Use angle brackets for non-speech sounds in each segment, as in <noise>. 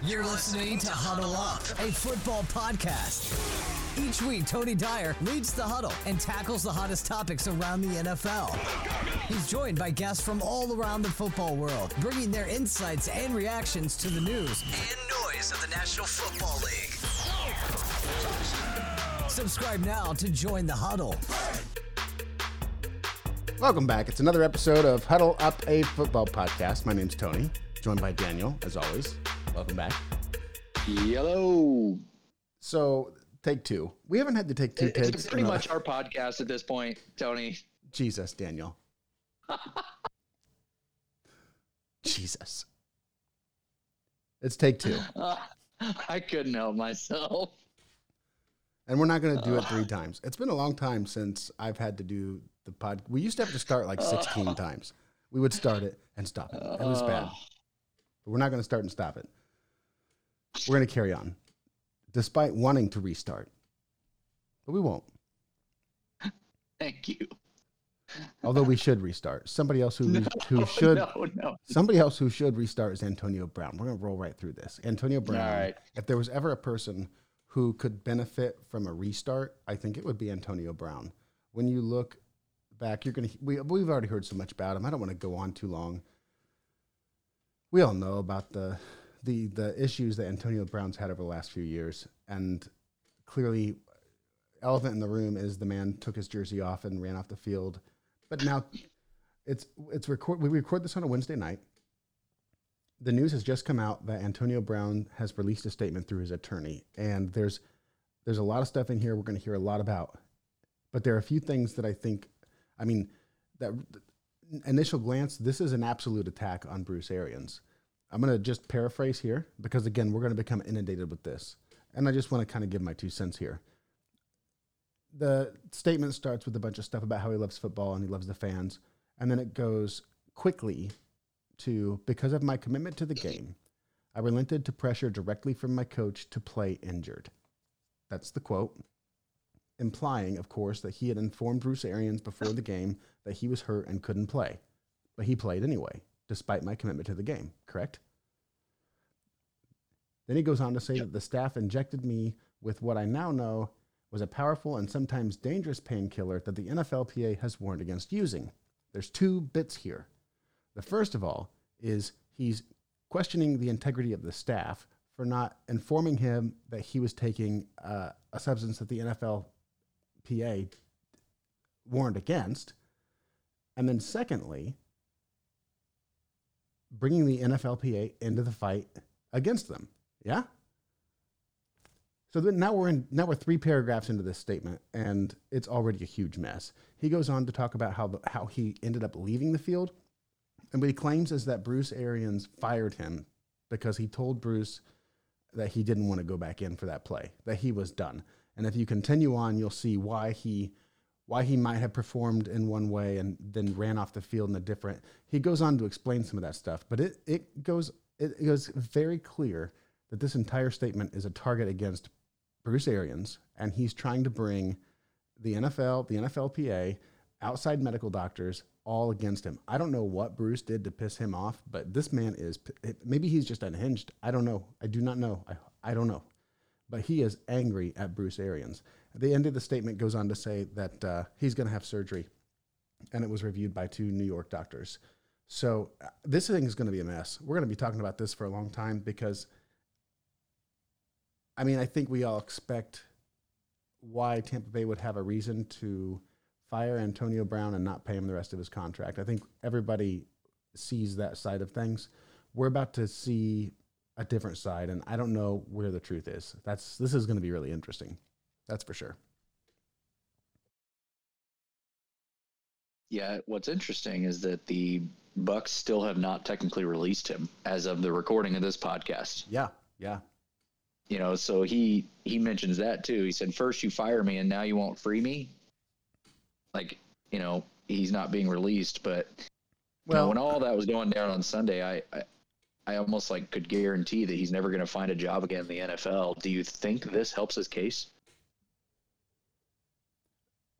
You're listening to Huddle Up, a football podcast. Each week, Tony Dyer leads the huddle and tackles the hottest topics around the NFL. He's joined by guests from all around the football world, bringing their insights and reactions to the news and noise of the National Football League. Subscribe now to join the huddle. Welcome back. It's another episode of Huddle Up, a football podcast. My name's Tony, joined by Daniel, as always. Welcome back. Yellow. So, take two. We haven't had to take two It- takes. It's pretty in a- much our podcast at this point, Tony. Jesus, Daniel. <laughs> Jesus. It's take two. <laughs> I couldn't help myself. And we're not going to do it uh. three times. It's been a long time since I've had to do the pod. We used to have to start like 16 uh. times. We would start it and stop it. It was bad. Uh. But we're not going to start and stop it. We're going to carry on, despite wanting to restart. But we won't. <laughs> Thank you. Although we should restart. Somebody else who, <laughs> No, who should No, no. somebody else who should restart is Antonio Brown. We're going to roll right through this. Antonio Brown. Right. If there was ever a person who could benefit from a restart, I think it would be Antonio Brown. When you look back, you're going to we we've already heard so much about him. I don't want to go on too long. We all know about the the the issues that Antonio Brown's had over the last few years, and clearly, elephant in the room is the man took his jersey off and ran off the field. But now, it's it's record. We record this on a Wednesday night. The news has just come out that Antonio Brown has released a statement through his attorney, and there's there's a lot of stuff in here we're going to hear a lot about. But there are a few things that I think, I mean, that initial glance, this is an absolute attack on Bruce Arians. I'm going to just paraphrase here because, again, we're going to become inundated with this. And I just want to kind of give my two cents here. The statement starts with a bunch of stuff about how he loves football and he loves the fans. And then it goes quickly to because of my commitment to the game, I relented to pressure directly from my coach to play injured. That's the quote implying, of course, that he had informed Bruce Arians before the game that he was hurt and couldn't play. But he played anyway, despite my commitment to the game, correct? Then he goes on to say that the staff injected me with what I now know was a powerful and sometimes dangerous painkiller that the NFLPA has warned against using. There's two bits here. The first of all is he's questioning the integrity of the staff for not informing him that he was taking uh, a substance that the NFLPA warned against. And then, secondly, bringing the NFLPA into the fight against them. Yeah? So then now we're in now we're three paragraphs into this statement, and it's already a huge mess. He goes on to talk about how the, how he ended up leaving the field, and what he claims is that Bruce Arians fired him because he told Bruce that he didn't want to go back in for that play, that he was done. And if you continue on, you'll see why he why he might have performed in one way and then ran off the field in a different. He goes on to explain some of that stuff, but it it goes it goes very clear that this entire statement is a target against Bruce Arians, and he's trying to bring the NFL, the NFLPA, outside medical doctors all against him. I don't know what Bruce did to piss him off, but this man is maybe he's just unhinged. I don't know. I do not know. I, I don't know. But he is angry at Bruce Arians. The end of the statement goes on to say that uh, he's going to have surgery, and it was reviewed by two New York doctors. So uh, this thing is going to be a mess. We're going to be talking about this for a long time because I mean, I think we all expect why Tampa Bay would have a reason to fire Antonio Brown and not pay him the rest of his contract. I think everybody sees that side of things. We're about to see a different side, and I don't know where the truth is. That's this is going to be really interesting. That's for sure. Yeah, what's interesting is that the Bucs still have not technically released him as of the recording of this podcast. Yeah, yeah, You know, so he he mentions that too. He said, "First you fire me, and now you won't free me." Like, you know, he's not being released, but you know, Well, when all that was going down on Sunday, I, I I almost like could guarantee that he's never going to find a job again in the NFL. Do you think this helps his case?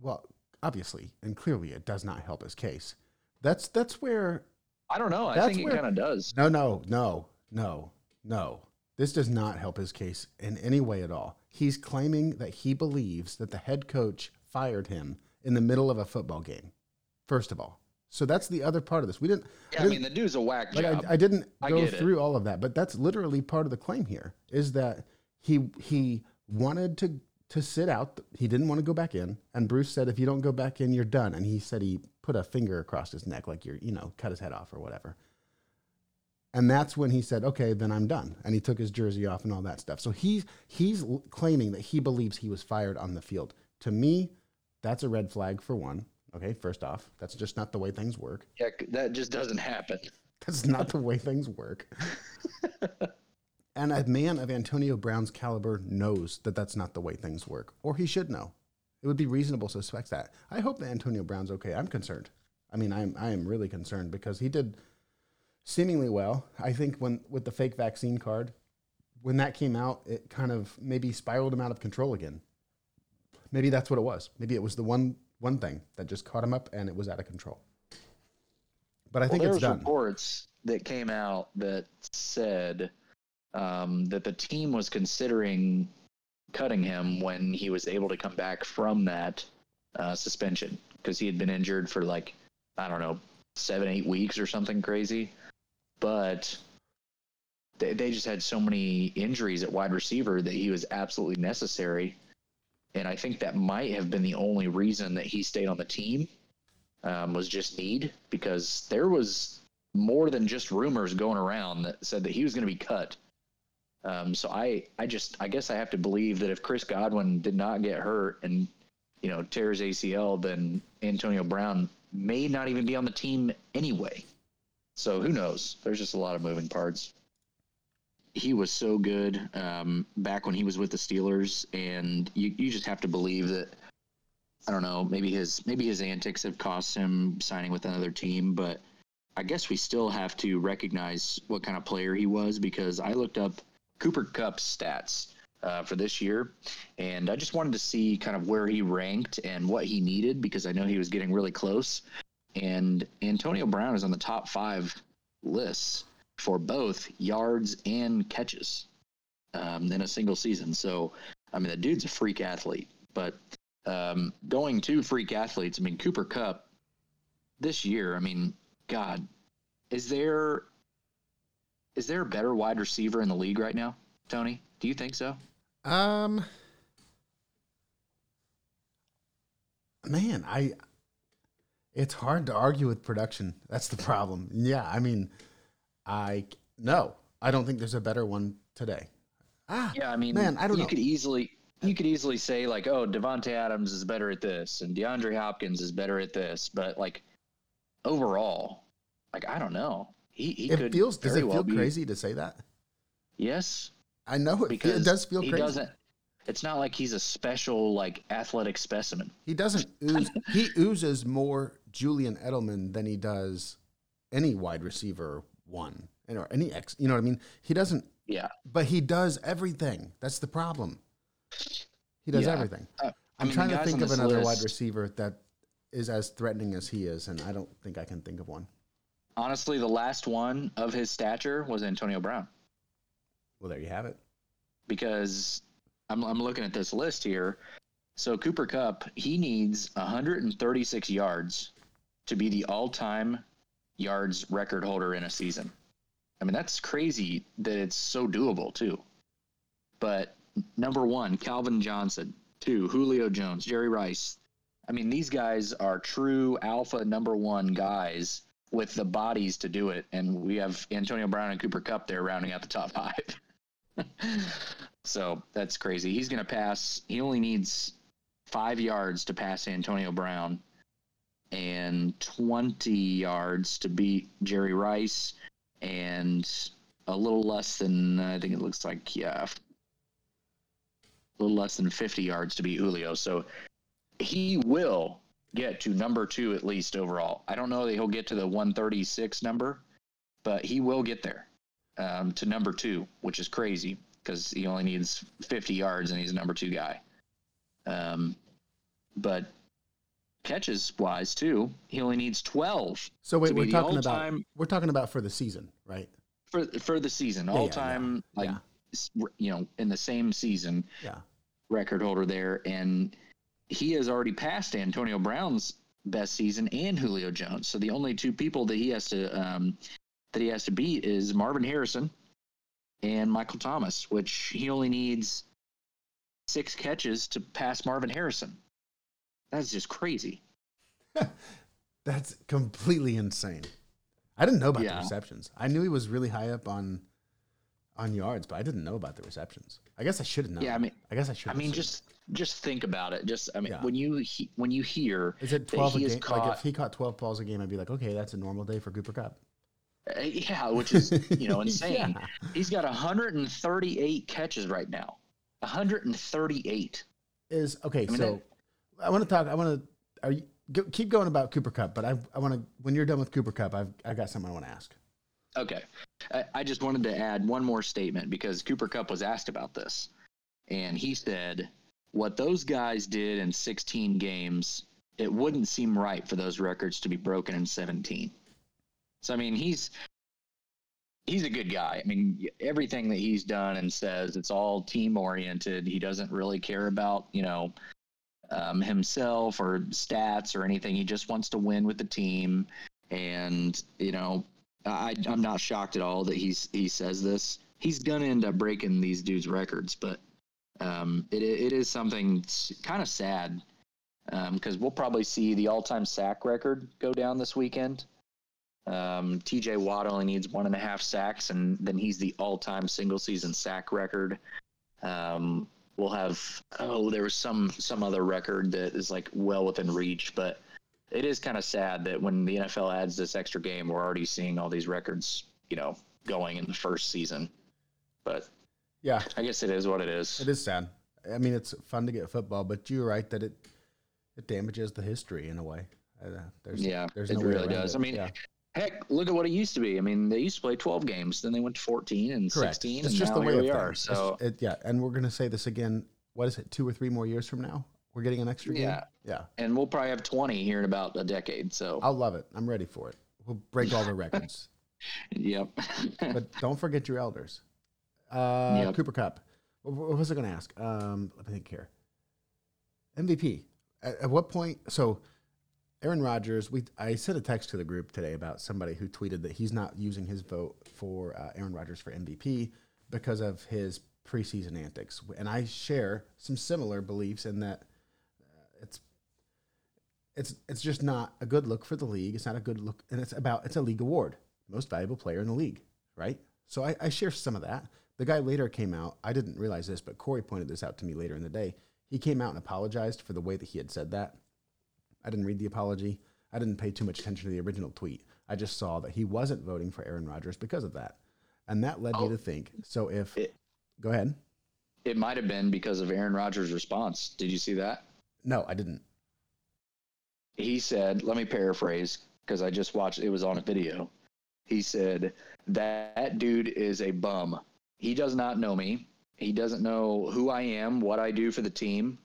Well, obviously and clearly, it does not help his case. That's that's where I don't know. I think it kind of does. No, no, no, no, no. This does not help his case in any way at all. He's claiming that he believes that the head coach fired him in the middle of a football game. First of all, so that's the other part of this. We didn't. Yeah, I, I mean the dude's a whack like job. I, I didn't I go get it. through all of that, but that's literally part of the claim here. Is that he he wanted to to sit out. He didn't want to go back in, and Bruce said, "If you don't go back in, you're done." And he said he put a finger across his neck, like you're you know cut his head off or whatever. And that's when he said, "Okay, then I'm done." And he took his jersey off and all that stuff. So he's he's claiming that he believes he was fired on the field. To me, that's a red flag for one. Okay, first off, that's just not the way things work. yeah, that just doesn't happen. That's not the way things work. <laughs> and a man of Antonio Brown's caliber knows that that's not the way things work, or he should know. It would be reasonable to suspect that. I hope that Antonio Brown's okay. I'm concerned. I mean, I'm I am really concerned because he did seemingly well. I think when with the fake vaccine card, when that came out, it kind of maybe spiraled him out of control again. Maybe that's what it was. Maybe it was the one one thing that just caught him up and it was out of control. But I think well, it's there was done. reports that came out that said um, that the team was considering cutting him when he was able to come back from that uh, suspension because he had been injured for like I don't know seven eight weeks or something crazy, but they they just had so many injuries at wide receiver that he was absolutely necessary. And I think that might have been the only reason that he stayed on the team um, was just need because there was more than just rumors going around that said that he was going to be cut. Um, so I, I just, I guess I have to believe that if Chris Godwin did not get hurt and, you know, tears ACL, then Antonio Brown may not even be on the team anyway. So who knows? There's just a lot of moving parts. He was so good um, back when he was with the Steelers, and you, you just have to believe that I don't know. Maybe his maybe his antics have cost him signing with another team, but I guess we still have to recognize what kind of player he was because I looked up Cooper Kupp stats uh, for this year, and I just wanted to see kind of where he ranked and what he needed because I know he was getting really close. And Antonio Brown is on the top five lists for both yards and catches um, in a single season. So, I mean, the dude's a freak athlete, but um, going to freak athletes, I mean, Cooper Kupp this year, I mean, God, is there is there a better wide receiver in the league right now, Tony? Do you think so? Um, man, I. It's hard to argue with production. That's the problem. Yeah, I mean, I no, I don't think there's a better one today. Ah, Yeah, I mean, man, I don't you know. could easily you could easily say like, oh, Davante Adams is better at this, and DeAndre Hopkins is better at this, but like overall, like I don't know. He he it feels. Does it well feel be- crazy to say that? Yes, I know it, because it does feel he crazy. doesn't. It's not like he's a special like athletic specimen. He doesn't ooze. <laughs> he oozes more Julian Edelman than he does any wide receiver one or any ex. You know what I mean? He doesn't. Yeah, But he does everything. That's the problem. He does Yeah. everything. Uh, I I'm mean, trying to think of another wide receiver that is as threatening as he is, and I don't think I can think of one. Honestly, the last one of his stature was Antonio Brown. Well, there you have it. because I'm, I'm looking at this list here. So Cooper Kupp, he needs 136 yards to be the all-time yards record holder in a season. I mean, that's crazy that it's so doable too. But number one, Calvin Johnson. Two, Julio Jones, Jerry Rice. I mean, these guys are true alpha number one guys with the bodies to do it, and we have Antonio Brown and Cooper Kupp there rounding out the top five. <laughs> so that's crazy. He's going to pass. He only needs five yards to pass Antonio Brown and 20 yards to beat Jerry Rice and a little less than, I think it looks like, yeah, a little less than 50 yards to beat Julio. So he will get to number two at least overall. I don't know that he'll get to the 136 number, but he will get there um, to number two, which is crazy because he only needs 50 yards and he's a number two guy. Um, but catches wise too, he only needs 12 So wait, we're talking about we're talking about for the season, right? for for the season, yeah, all yeah. time like Yeah. you know, in the same season, Yeah. record holder there, and he has already passed Antonio Brown's best season and Julio Jones. So the only two people that he has to um, that he has to beat is Marvin Harrison and Michael Thomas, which he only needs six catches to pass Marvin Harrison. That's just crazy. <laughs> That's completely insane. I didn't know about Yeah. the receptions. I knew he was really high up on on yards, but I didn't know about the receptions. I guess I should have known. Yeah, I mean- I guess I should. I mean, just just think about it. Just I mean, Yeah. when you he, when you hear is it that twelve a game? has like if he caught twelve balls a game, I'd be like, okay, that's a normal day for Cooper Kupp. Uh, Yeah, which is you know <laughs> insane. Yeah. He's got 138 catches right now. 138. Is okay. mean, so I want to talk. I want to. Are you go, keep going about Cooper Kupp? But I I want to. When you're done with Cooper Kupp, I've I got something I want to ask. Okay, I, just wanted to add one more statement because Cooper Kupp was asked about this, and he said what those guys did in 16 games, it wouldn't seem right for those records to be broken in 17. So I mean, he's he's a good guy. I mean, everything that he's done and says, it's all team oriented. He doesn't really care about, you know, um, himself or stats or anything. He just wants to win with the team. And, you know, I, I'm not shocked at all that he's he says this. He's gonna end up breaking these dudes' records, but um, it it is something kind of sad because we'll probably see the all-time sack record go down this weekend. Um, T.J. Watt only needs one and a half sacks, and then he's the all-time single-season sack record. Um, we'll have oh, there was some some other record that is like well within reach, but it is kind of sad that when the NFL adds this extra game, we're already seeing all these records, you know, going in the first season. But Yeah, I guess it is what it is. it is sad. I mean, it's fun to get football, but you're right that it it damages the history in a way. Uh, there's, Yeah, there's it no way really does. it. I mean, yeah. Heck, look at what it used to be. I mean, they used to play 12 games, then they went to 14 and correct. 16, It's and just now the way we are. So it, yeah, and we're gonna say this again. What is it? Two or three more years from now, we're getting an extra game. Yeah. yeah. and we'll probably have 20 here in about a decade. So I'll love it. I'm ready for it. We'll break all the records, <laughs> yep. <laughs> but don't forget your elders. Uh, Yep. Cooper Kupp. What, was I going to ask? Um, let me think here. MVP. At, at what point? So, Aaron Rodgers. We I sent a text to the group today about somebody who tweeted that he's not using his vote for uh, Aaron Rodgers for MVP because of his preseason antics, and I share some similar beliefs in that it's it's it's just not a good look for the league. It's not a good look, and it's about it's a league award, most valuable player in the league, right? So I, I share some of that. The guy later came out. I didn't realize this, but Corey pointed this out to me later in the day. He came out and apologized for the way that he had said that. I didn't read the apology. I didn't pay too much attention to the original tweet. I just saw that he wasn't voting for Aaron Rodgers because of that, and that led me Oh. to think. So if It- go ahead. It might have been because of Aaron Rodgers' response. Did you see that? No, I didn't. he said, let me paraphrase because I just watched it was on a video. He said, That dude is a bum. He does not know me. He doesn't know who I am, what I do for the team.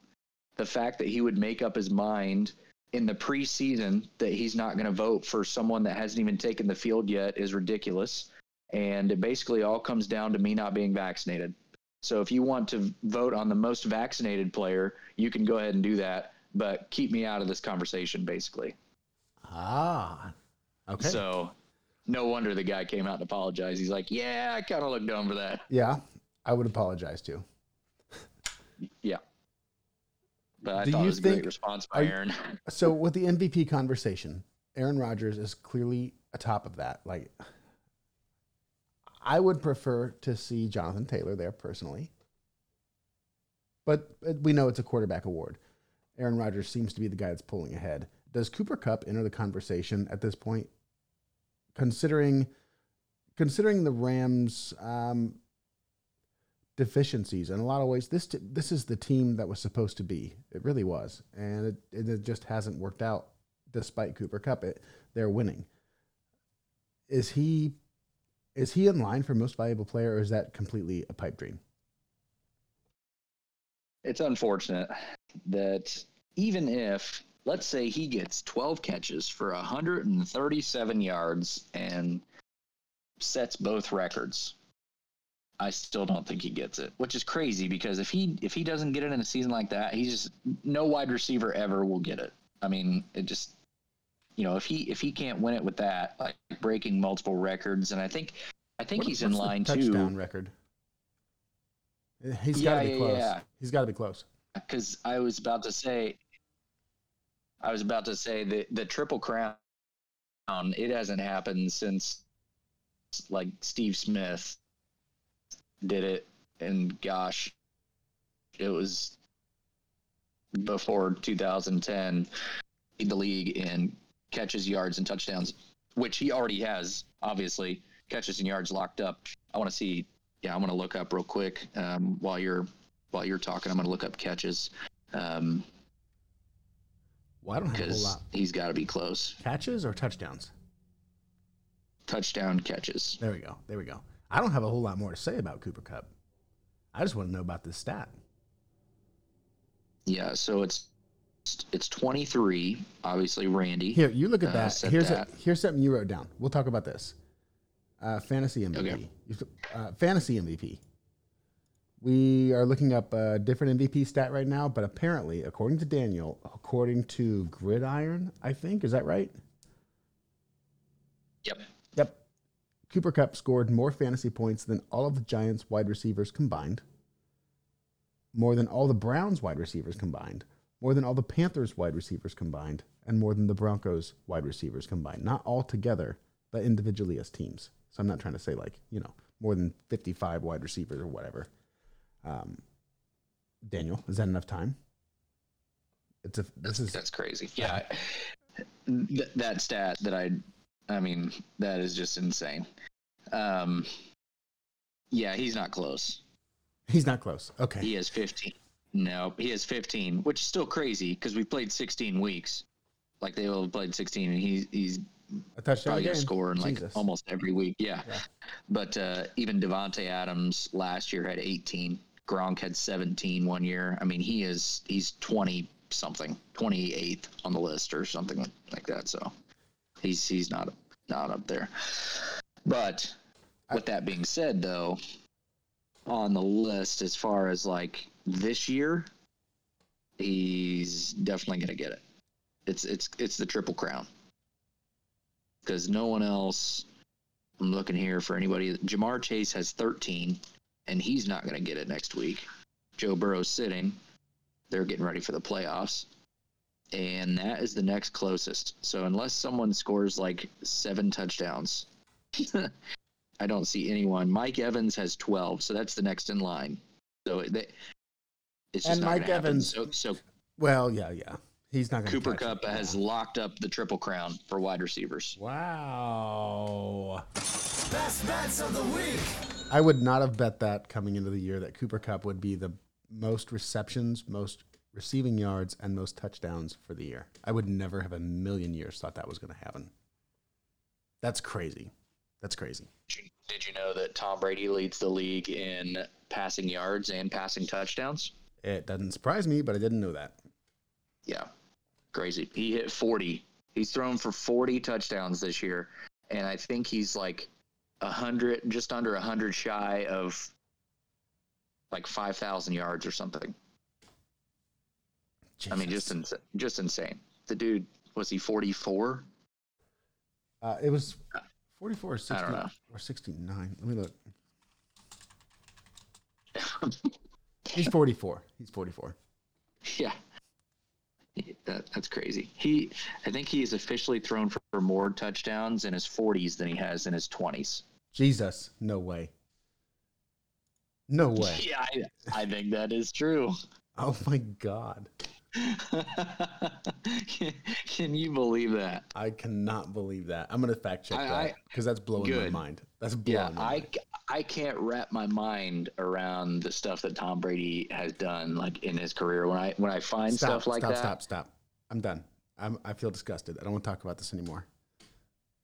The fact that he would make up his mind in the preseason that he's not going to vote for someone that hasn't even taken the field yet is ridiculous. And it basically all comes down to me not being vaccinated. So if you want to vote on the most vaccinated player, you can go ahead and do that, but keep me out of this conversation, basically. Ah, okay. So no wonder the guy came out and apologized. He's like, yeah, I kind of looked dumb for that. yeah, I would apologize too. <laughs> Yeah. But I Do thought you it was a think- great response by Aaron. <laughs> So with the MVP conversation, Aaron Rodgers is clearly atop of that. Like, I would prefer to see Jonathan Taylor there personally, but we know it's a quarterback award. Aaron Rodgers seems to be the guy that's pulling ahead. Does Cooper Kupp enter the conversation at this point, considering considering the Rams' um, deficiencies in a lot of ways? This this is the team that was supposed to be. It really was, and it, it just hasn't worked out. Despite Cooper Kupp, it, they're winning. Is he is he in line for most valuable player, or is that completely a pipe dream? It's unfortunate that even if, let's say, he gets 12 catches for 137 yards and sets both records, I still don't think he gets it, which is crazy because if he if he doesn't get it in a season like that, he's just no wide receiver ever will get it. I mean, it just you know if he if he can't win it with that, like breaking multiple records, and I think I think What- he's in line touchdown too record. He's Yeah, got to be close. yeah. He's got to be close. because I was about to say I was about to say the the triple crown it hasn't happened since like Steve Smith did it and gosh it was before 2010 lead the league in catches yards and touchdowns which he already has obviously catches and yards locked up I want to see yeah I'm going to look up real quick um, while you're while you're talking I'm going to look up catches um, Well, I don't have a lot. he's got to be close Catches or touchdowns? touchdown catches There we go. There we go. I don't have a whole lot more to say about Cooper Kupp. I just want to know about this stat. Yeah, so it's it's 23. Obviously, Randy. Here, you look at Uh, that. set Here's that. A, here's something you wrote down. We'll talk about this. Uh, fantasy MVP. Okay. Uh, fantasy MVP. We are looking up a different MVP stat right now, but apparently, according to Daniel, according to Gridiron, I think is that right? Yep. Yep. Cooper Kupp scored more fantasy points than all of the Giants wide receivers combined, more than all the Browns wide receivers combined, more than all the Panthers wide receivers combined, and more than the Broncos wide receivers combined. Not all together, but individually as teams. So I'm not trying to say like, you know, more than 55 wide receivers or whatever. Um, Daniel, is that enough time? It's a this That's, is that's crazy. Yeah, th- that stat that I, I mean, that is just insane. Um, yeah, he's not close. he's not close. Okay. He has 15. No, he has 15, which is still crazy because we played 16 weeks. Like they all played 16, and he's he's A touchdown probably gonna score in like Jesus. almost every week. Yeah. Yeah. But uh, even Davante Adams last year had 18. Gronk had 17 one year. I mean, he is he's 20 something, 28th on the list or something like that. So he's he's not not up there. But with that being said, though, on the list as far as like this year, he's definitely gonna get it. It's it's it's the triple crown because no one else. I'm looking here for anybody. Ja'Marr Chase has 13, and he's not going to get it next week. Joe Burrow's sitting. They're getting ready for the playoffs. And that is the next closest. So unless someone scores like seven touchdowns, <laughs> I don't see anyone. Mike Evans has 12, so that's the next in line. So they, And not Mike. Evans- So, so Well, yeah, yeah. He's not going to Cooper Kupp has locked up the triple crown for wide receivers. Wow. Best bets of the week. I would not have bet that coming into the year that Cooper Kupp would be the most receptions, most receiving yards, and most touchdowns for the year. I would never have a million years thought that was going to happen. That's crazy. That's crazy. Did you know that Tom Brady leads the league in passing yards and passing touchdowns? It doesn't surprise me, but I didn't know that. Yeah, crazy. He hit 40. He's thrown for 40 touchdowns this year, and I think he's like a hundred, just under a hundred shy of like 5,000 yards or something. I mean, just ins- just insane. The dude was he 44? uh, it was 44 or, I don't know. or 69. Let me look. <laughs> He's 44. He's 44. Yeah. That, that's crazy. He, I think he is officially thrown for, for more touchdowns in his 40s than he has in his 20s. Jesus. No way. No way. <laughs> Yeah, I, I think that is true. Oh my God. Can, <laughs> can you believe that? I cannot believe that. I'm gonna fact check I- that because that's blowing Good. my mind. That's blowing Yeah, my I, mind. I can't wrap my mind around the stuff that Tom Brady has done like in his career. When I when I find Stop, stuff like stop, that, stop, stop. Stop. I'm done. I'm, I feel disgusted. I don't want to talk about this anymore.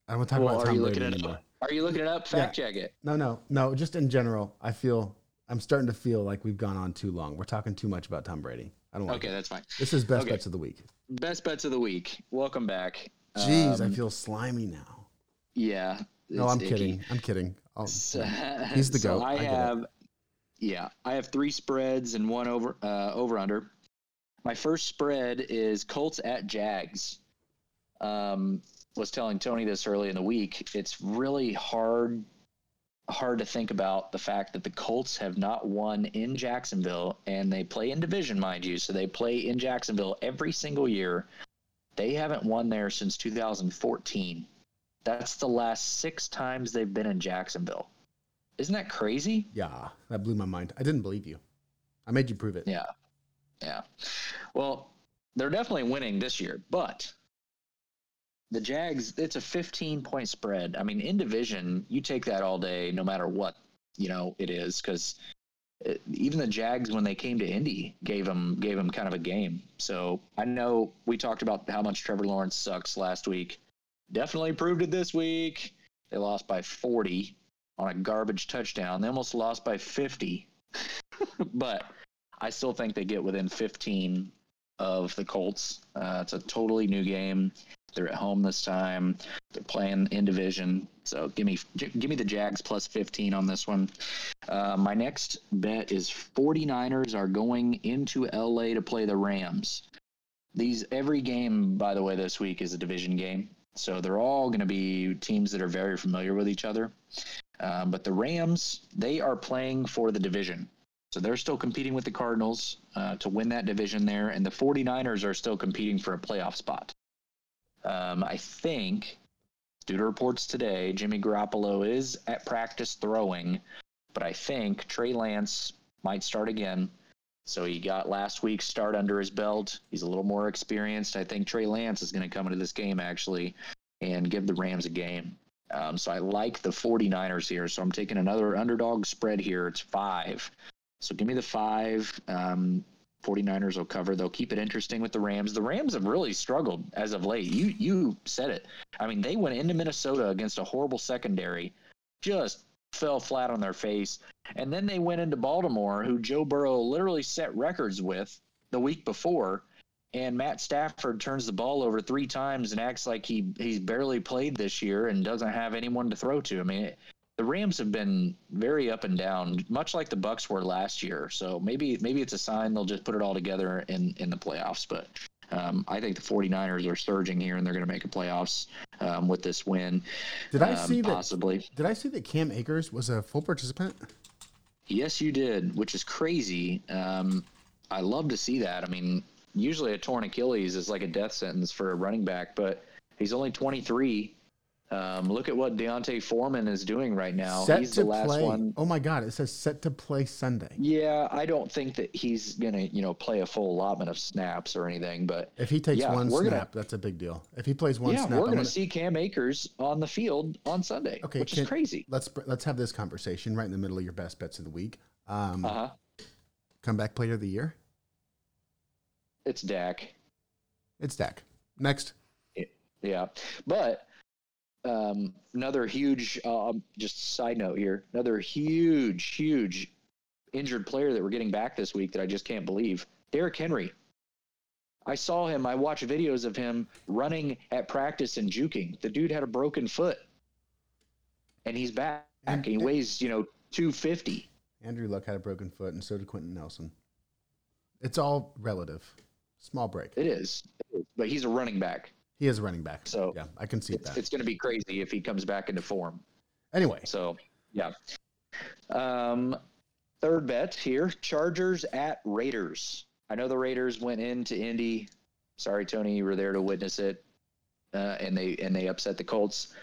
I don't want to talk well, about are Tom you Brady anymore. up? Are you looking it up? Fact check it. No, no, no. Just in general, I feel I'm starting to feel like we've gone on too long. We're talking too much about Tom Brady. I don't like Okay, it. that's fine. This is best Okay. bets of the week. Best bets of the week. Welcome back. Jeez, I Um, feel slimy now. Yeah. No, I'm icky. kidding. I'm kidding. So- <laughs> He's the so goat. I, I have, yeah, I have three spreads and one over uh, over under. My first spread is Colts at Jags. Um, was telling Tony this early in the week. It's really hard hard to think about the fact that the Colts have not won in Jacksonville and they play in division, mind you. So they play in Jacksonville every single year. They haven't won there since 2014. That's the last six times they've been in Jacksonville. Isn't that crazy? yeah, that blew my mind. I didn't believe you. I made you prove it. Yeah. Yeah. Well, they're definitely winning this year, but the Jags, it's a 15 point spread. I mean, in division, you take that all day, no matter what, you know, it is, because eh, even the Jags, when they came to Indy, gave them, gave them kind of a game. So I know we talked about how much Trevor Lawrence sucks last week. Definitely proved it this week. They lost by 40 on a garbage touchdown. They almost lost by 50. <laughs> but I still think they get within 15 of the Colts. Uh, it's a totally new game. They're at home this time. They're playing in division. So give me give me the Jags plus 15 on this one. Uh, my next bet is 49ers are going into LA to play the Rams. These every game, by the way, this week is a division game. So they're all going to be teams that are very familiar with each other. Um, but the Rams, they are playing for the division. So they're still competing with the Cardinals uh, to win that division there. And the 49ers are still competing for a playoff spot. Um, I think, due to reports today, Jimmy Garoppolo is at practice throwing, but I think Trey Lance might start again. So he got last week's start under his belt. He's a little more experienced. I think Trey Lance is going to come into this game actually and give the Rams a game. Um, so I like the 49ers here. So I'm taking another underdog spread here. It's five. So give me the five. Um, 49ers will cover. They'll keep it interesting with the Rams. The Rams have really struggled as of late. You you said it. I mean, they went into Minnesota against a horrible secondary, just fell flat on their face. And then they went into Baltimore, who Joe Burrow literally set records with the week before. And Matt Stafford turns the ball over three times and acts like he he's barely played this year and doesn't have anyone to throw to. I mean, it, the Rams have been very up and down, much like the Bucs were last year. So maybe maybe it's a sign they'll just put it all together in in the playoffs. But um, I think the 49ers are surging here and they're going to make a playoffs um, with this win. Did I um, see that? possibly? Did I see that Cam Akers was a full participant? Yes, you did, which is crazy. Um, I love to see that. I mean, usually a torn Achilles is like a death sentence for a running back, but he's only 23. Um, look at what D'Onta Foreman is doing right now. set he's to the last play. one. Oh my God! It says set to play Sunday. Yeah, I don't think that he's gonna, you know, play a full allotment of snaps or anything. But If he takes Yeah, one snap, gonna- that's a big deal. If he plays one yeah, snap, we're gonna gonna- see Cam Akers on the field on Sunday, Okay, which can- is crazy. let's let's have this conversation right in the middle of your best bets of the week. Um, Uh huh. Comeback player of the year. It's Dak. It's Dak. Next. Yeah, but um, another huge, um, just side note here, another huge, huge injured player that we're getting back this week that I just can't believe. Derrick Henry. I saw him. I watched videos of him running at practice and juking. The dude had a broken foot, and he's back. And- he weighs, you know, two fifty. Andrew Luck had a broken foot, and so did Quenton Nelson. It's all relative. Small break. It is. but he's a running back, He is a running back. So, yeah, I can see it's, that. it's going to be crazy if he comes back into form. Anyway, So, yeah. Um, third bet here: Chargers at Raiders. I know the Raiders went into Indy. Sorry, Tony, you were there to witness it, uh, and they and they upset the Colts.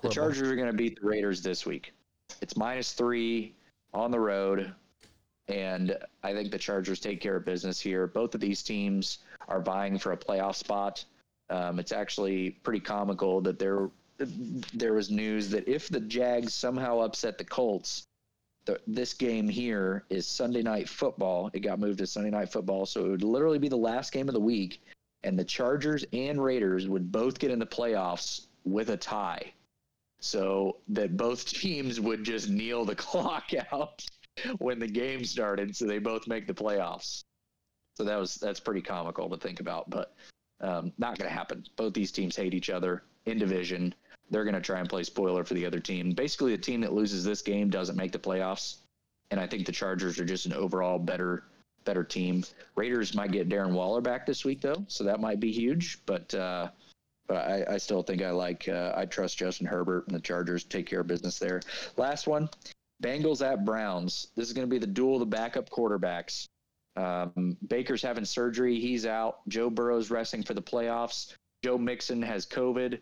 The. Chargers are going to beat the Raiders this week. It's minus three on the road, and I think the Chargers take care of business here. Both of these teams are vying for a playoff spot. Um, it's actually pretty comical that there there was news that if the Jags somehow upset the Colts, the, this game here is Sunday night football. It got moved to Sunday night football, so it would literally be the last game of the week, and the Chargers and Raiders would both get in the playoffs with a tie. So that both teams would just kneel the <laughs> clock out when the game started, so they both make the playoffs. So that was that's pretty comical to think about, but um, not going to happen. Both these teams hate each other in division. they're going to try and play spoiler for the other team. Basically, the team that loses this game doesn't make the playoffs, and I think the Chargers are just an overall better better team. Raiders might get Darren Waller back this week though, so that might be huge. But uh, but I, I still think I like uh, I trust Justin Herbert and the Chargers take care of business there. Last one, Bengals at Browns. This is going to be the duel of the backup quarterbacks. Um, Baker's having surgery; he's out. Joe Burrow's resting for the playoffs. Joe Mixon has COVID.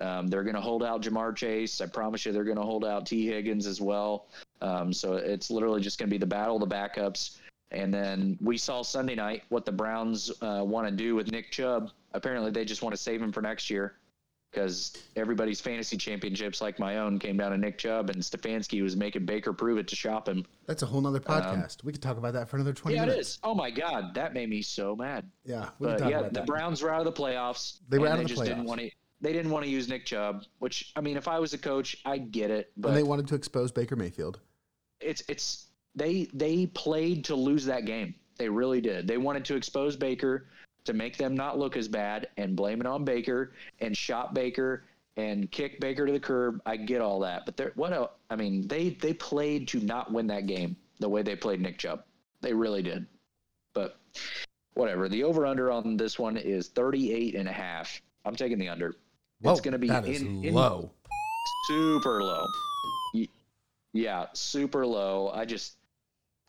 Um, they're going to hold out Ja'Marr Chase. I promise you, they're going to hold out Tee Higgins as well. Um, so it's literally just going to be the battle of the backups. And then we saw Sunday night what the Browns uh, want to do with Nick Chubb. Apparently, they just want to save him for next year because everybody's fantasy championships, like my own, came down to Nick Chubb, and Stefanski was making Baker prove it to shop him. That's a whole nother um, podcast. we could talk about that for another 20 Yeah, it minutes. is. Oh my God, that made me so mad. Yeah, But yeah, the that. Browns were out of the playoffs. They were out of the just didn't playoffs. want to. They didn't want to use Nick Chubb, which I mean, if I was a coach, I get it. But and they wanted to expose Baker Mayfield. it's it's they they played to lose that game. They really did. They wanted to expose Baker to make them not look as bad and blame it on Baker and shot Baker and kick Baker to the curb. I get all that, but they're what a, I mean, they they played to not win that game the way they played Nick Chubb. They really did. But whatever. The over under on this one is 38 and a half. I'm taking the under. it's going to be that is in, in- low. super low. Yeah, super low. I just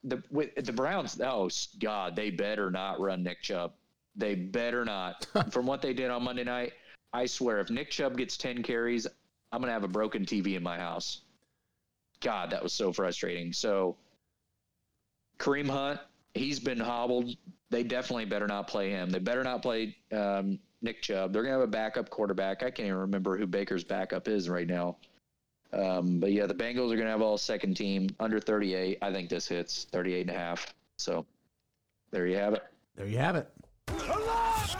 the with the Browns. Oh God, they better not run Nick Chubb. They better not. <laughs> From what they did on Monday night, I swear, if Nick Chubb gets ten carries, I'm gonna have a broken TV in my house. God, that was so frustrating. So Kareem Hunt, he's been hobbled. They definitely better not play him. They better not play um, Nick Chubb. They're gonna have a backup quarterback. I can't even remember who Baker's backup is right now. Um, but yeah, the Bengals are gonna have all second team under 38. I think this hits 38 and a half. So there you have it. There you have it.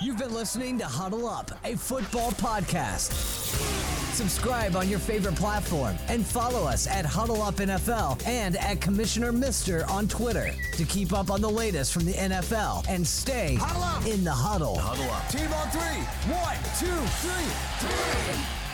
You've been listening to Huddle Up, a football podcast. Subscribe on your favorite platform and follow us at Huddle Up NFL and at Commissioner Mister on Twitter to keep up on the latest from the NFL and stay in the huddle. Huddle up. Team on three. One, two, three.